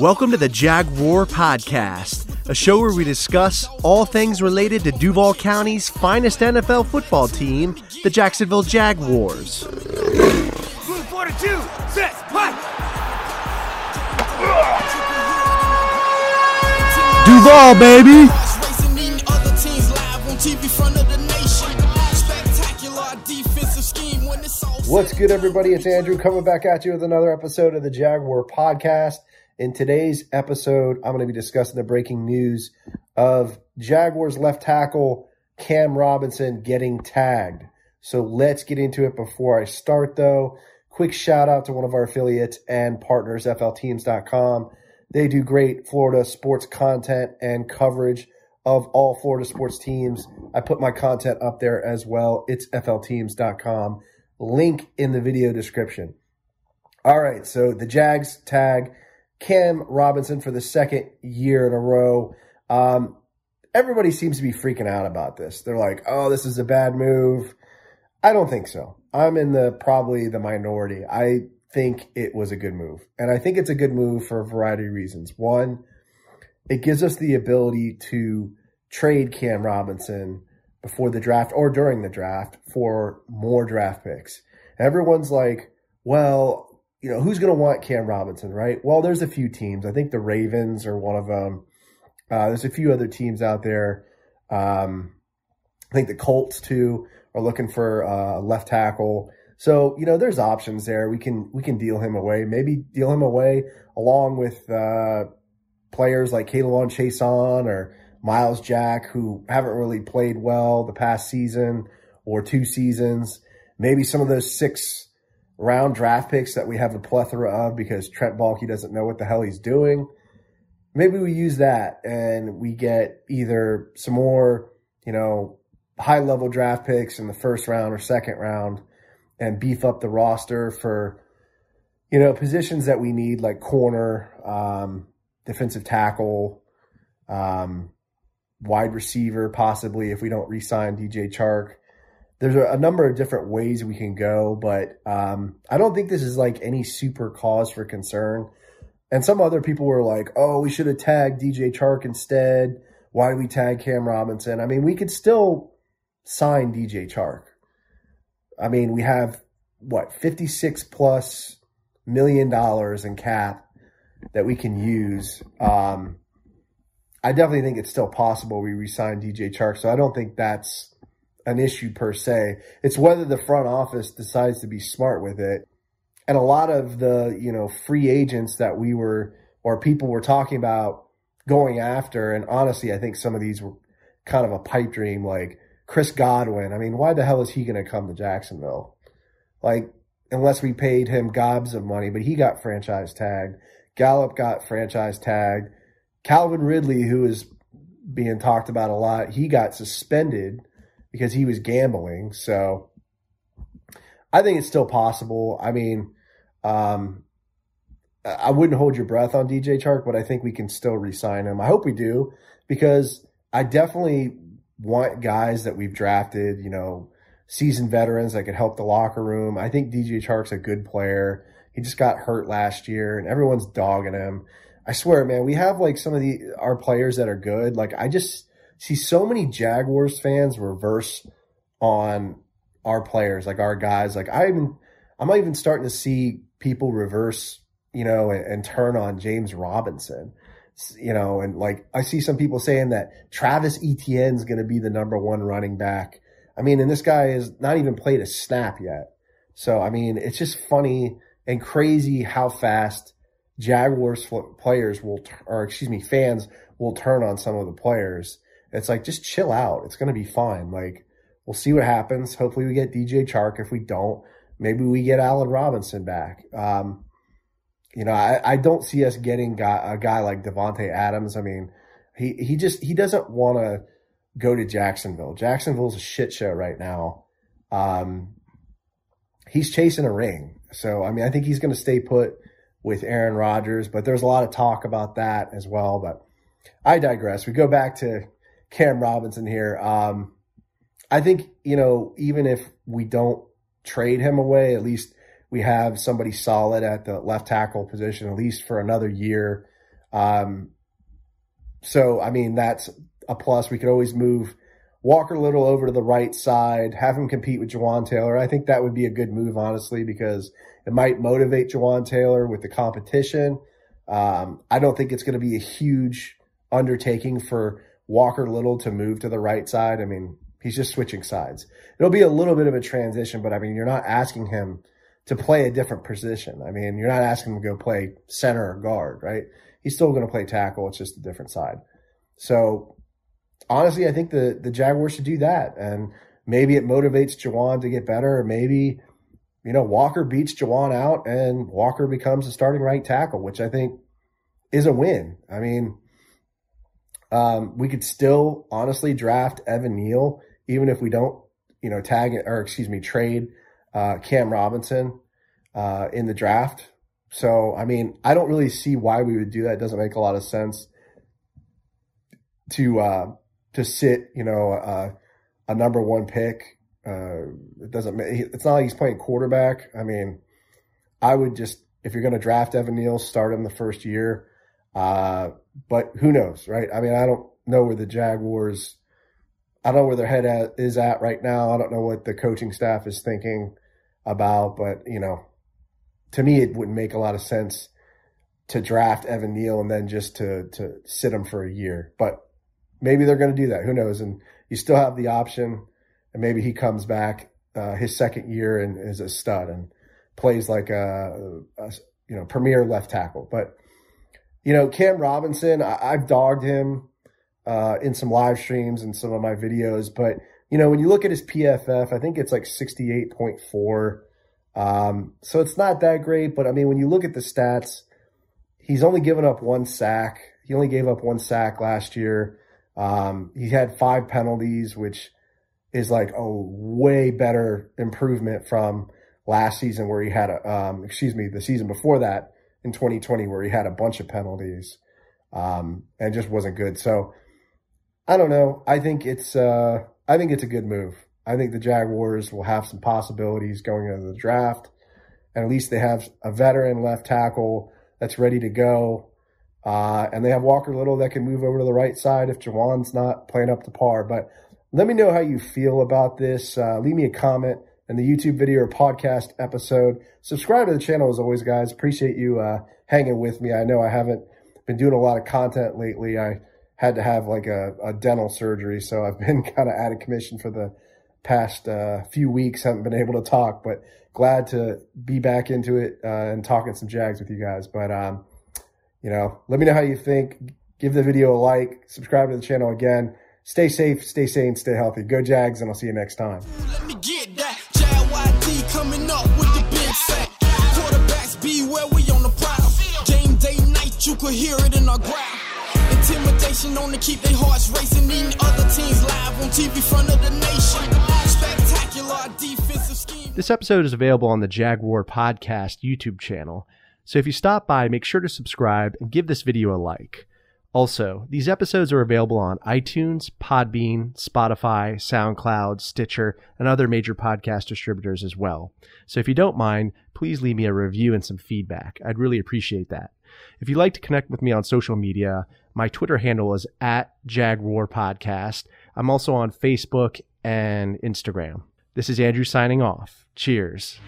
Welcome to the Jag Roar Podcast, a show where we discuss all things related to Duval County's finest NFL football team, the Jacksonville Jaguars. Move 42, set, what? Duval, baby! Racing other teams live on TV front of the nation. Spectacular defensive scheme when it's all What's good, everybody? It's Andrew coming back at you with another episode of the Jag Roar Podcast. In today's episode, I'm going to be discussing the breaking news of Jaguars left tackle Cam Robinson getting tagged. So let's get into it. Before I start, though, quick shout out to one of our affiliates and partners, FLTeams.com. They do great Florida sports content and coverage of all Florida sports teams. I put my content up there as well. It's FLTeams.com. Link in the video description. All right, so the Jags tag Cam Robinson for the second year in a row. Um, everybody seems to be freaking out about this. They're like, "Oh, this is a bad move." I don't think so. I'm in the probably the minority. I think it was a good move, and I think it's a good move for a variety of reasons. One, it gives us the ability to trade Cam Robinson before the draft or during the draft for more draft picks. Everyone's like, well, you know, who's going to want Cam Robinson, right? Well, there's a few teams. I think the Ravens are one of them. Uh, there's a few other teams out there. Um, I think the Colts too are looking for uh, a left tackle. So you know, there's options there. We can we can deal him away. Maybe deal him away along with uh, players like K'Lavon Chaisson or Myles Jack who haven't really played well the past season or two seasons. Maybe some of those six round draft picks that we have a plethora of because Trent Baalke doesn't know what the hell he's doing. Maybe we use that and we get either some more, you know, high level draft picks in the first round or second round and beef up the roster for, you know, positions that we need like corner, um, defensive tackle, um, wide receiver, possibly if we don't re-sign DJ Chark there's a, number of different ways we can go, but um, I don't think this is like any super cause for concern. And some other people were like, "Oh, we should have tagged DJ Chark instead. Why did we tag Cam Robinson?" I mean, we could still sign DJ Chark. I mean, we have what 56 plus million dollars in cap that we can use. Um, I definitely think it's still possible we resign DJ Chark. So I don't think that's an issue per se. It's whether the front office decides to be smart with it. And a lot of the, you know, free agents that we were or people were talking about going after, and honestly, I think some of these were kind of a pipe dream, like Chris Godwin. I mean, why the hell is he going to come to Jacksonville? Like, unless we paid him gobs of money, but he got franchise tagged. Gallup got franchise tagged. Calvin Ridley, who is being talked about a lot, he got suspended because he was gambling. So I think it's still possible. I mean, um, I wouldn't hold your breath on DJ Chark, but I think we can still re-sign him. I hope we do because I definitely want guys that we've drafted, you know, seasoned veterans that could help the locker room. I think DJ Chark's a good player. He just got hurt last year and everyone's dogging him. I swear, man, we have like some of the our players that are good. Like I just see so many Jaguars fans reverse on our players, like our guys. Like I even, I'm not even starting to see people reverse, you know, and, and turn on James Robinson you know, and like I see some people saying that Travis Etienne is going to be the number one running back. I mean, and this guy has not even played a snap yet. So, I mean, it's just funny and crazy how fast Jaguars players will, or excuse me, fans will turn on some of the players. It's like, just chill out. It's going to be fine. Like, we'll see what happens. Hopefully we get DJ Chark. If we don't, maybe we get Allen Robinson back. Um, you know, I, I don't see us getting guy, a guy like Davante Adams. I mean, he, he just, he doesn't want to go to Jacksonville. Jacksonville's a shit show right now. Um, he's chasing a ring. So, I mean, I think he's going to stay put with Aaron Rodgers, but there's a lot of talk about that as well. But I digress. We go back to Cam Robinson here. Um, I think, you know, even if we don't trade him away, at least we have somebody solid at the left tackle position, at least for another year. Um, so, I mean, that's a plus. We could always move Walker Little over to the right side, have him compete with Jawaan Taylor. I think that would be a good move, honestly, because it might motivate Jawaan Taylor with the competition. Um, I don't think it's going to be a huge undertaking for Walker Little to move to the right side. I mean, he's just switching sides. It'll be a little bit of a transition, but I mean, you're not asking him to play a different position. I mean, you're not asking him to go play center or guard, right? He's still going to play tackle. It's just a different side. So honestly, I think the, the Jaguars should do that. And maybe it motivates Jawaan to get better. Or maybe, you know, Walker beats Jawaan out and Walker becomes a starting right tackle, which I think is a win. I mean, um, we could still honestly draft Evan Neal, even if we don't, you know, tag or excuse me, trade uh, Cam Robinson uh, in the draft. So, I mean, I don't really see why we would do that. It doesn't make a lot of sense to uh, to sit, you know, uh, a number one pick. Uh, it doesn't. It's not like he's playing quarterback. I mean, I would just if you're going to draft Evan Neal, start him the first year. Uh, but who knows, right? I mean, I don't know where the Jaguars. I don't know where their head at, is at right now. I don't know what the coaching staff is thinking about, but you know, to me, it wouldn't make a lot of sense to draft Evan Neal and then just to to sit him for a year. But maybe they're going to do that. Who knows? And you still have the option, and maybe he comes back uh, his second year and is a stud and plays like a, a you know premier left tackle. But you know Cam Robinson, I, have dogged him uh, in some live streams and some of my videos, but you know when you look at his PFF, I think it's like sixty eight point four. Um, so it's not that great, but I mean when you look at the stats, he's only given up one sack. He only gave up one sack last year. Um, he had five penalties, which is like a way better improvement from last season where he had a, um, excuse me, the season before that in 2020 where he had a bunch of penalties, um, and just wasn't good. So I don't know. I think it's, uh, I think it's a good move. I think the Jaguars will have some possibilities going into the draft. And at least they have a veteran left tackle that's ready to go. Uh, and they have Walker Little that can move over to the right side if Jawaan's not playing up to par. But let me know how you feel about this. Uh, leave me a comment in the YouTube video or podcast episode. Subscribe to the channel as always, guys. Appreciate you uh, hanging with me. I know I haven't been doing a lot of content lately. I had to have like a, a dental surgery, so I've been kind of out of commission for the past uh, few weeks. Haven't been able to talk, but glad to be back into it uh, and talking some Jags with you guys. But um, you know, let me know how you think. Give the video a like, subscribe to the channel again. Stay safe, stay sane, stay healthy. Go Jags, and I'll see you next time. Could hear it in our growl. Intimidation on to keep their hearts racing. Eating other teams live on TV front of the nation. Spectacular defensive scheme. This episode is available on the Jag Roar Podcast YouTube channel. So if you stop by, make sure to subscribe and give this video a like. Also, these episodes are available on iTunes, Podbean, Spotify, SoundCloud, Stitcher, and other major podcast distributors as well. So if you don't mind, please leave me a review and some feedback. I'd really appreciate that. If you'd like to connect with me on social media, my Twitter handle is at Jag Roar Podcast. I'm also on Facebook and Instagram. This is Andrew signing off. Cheers.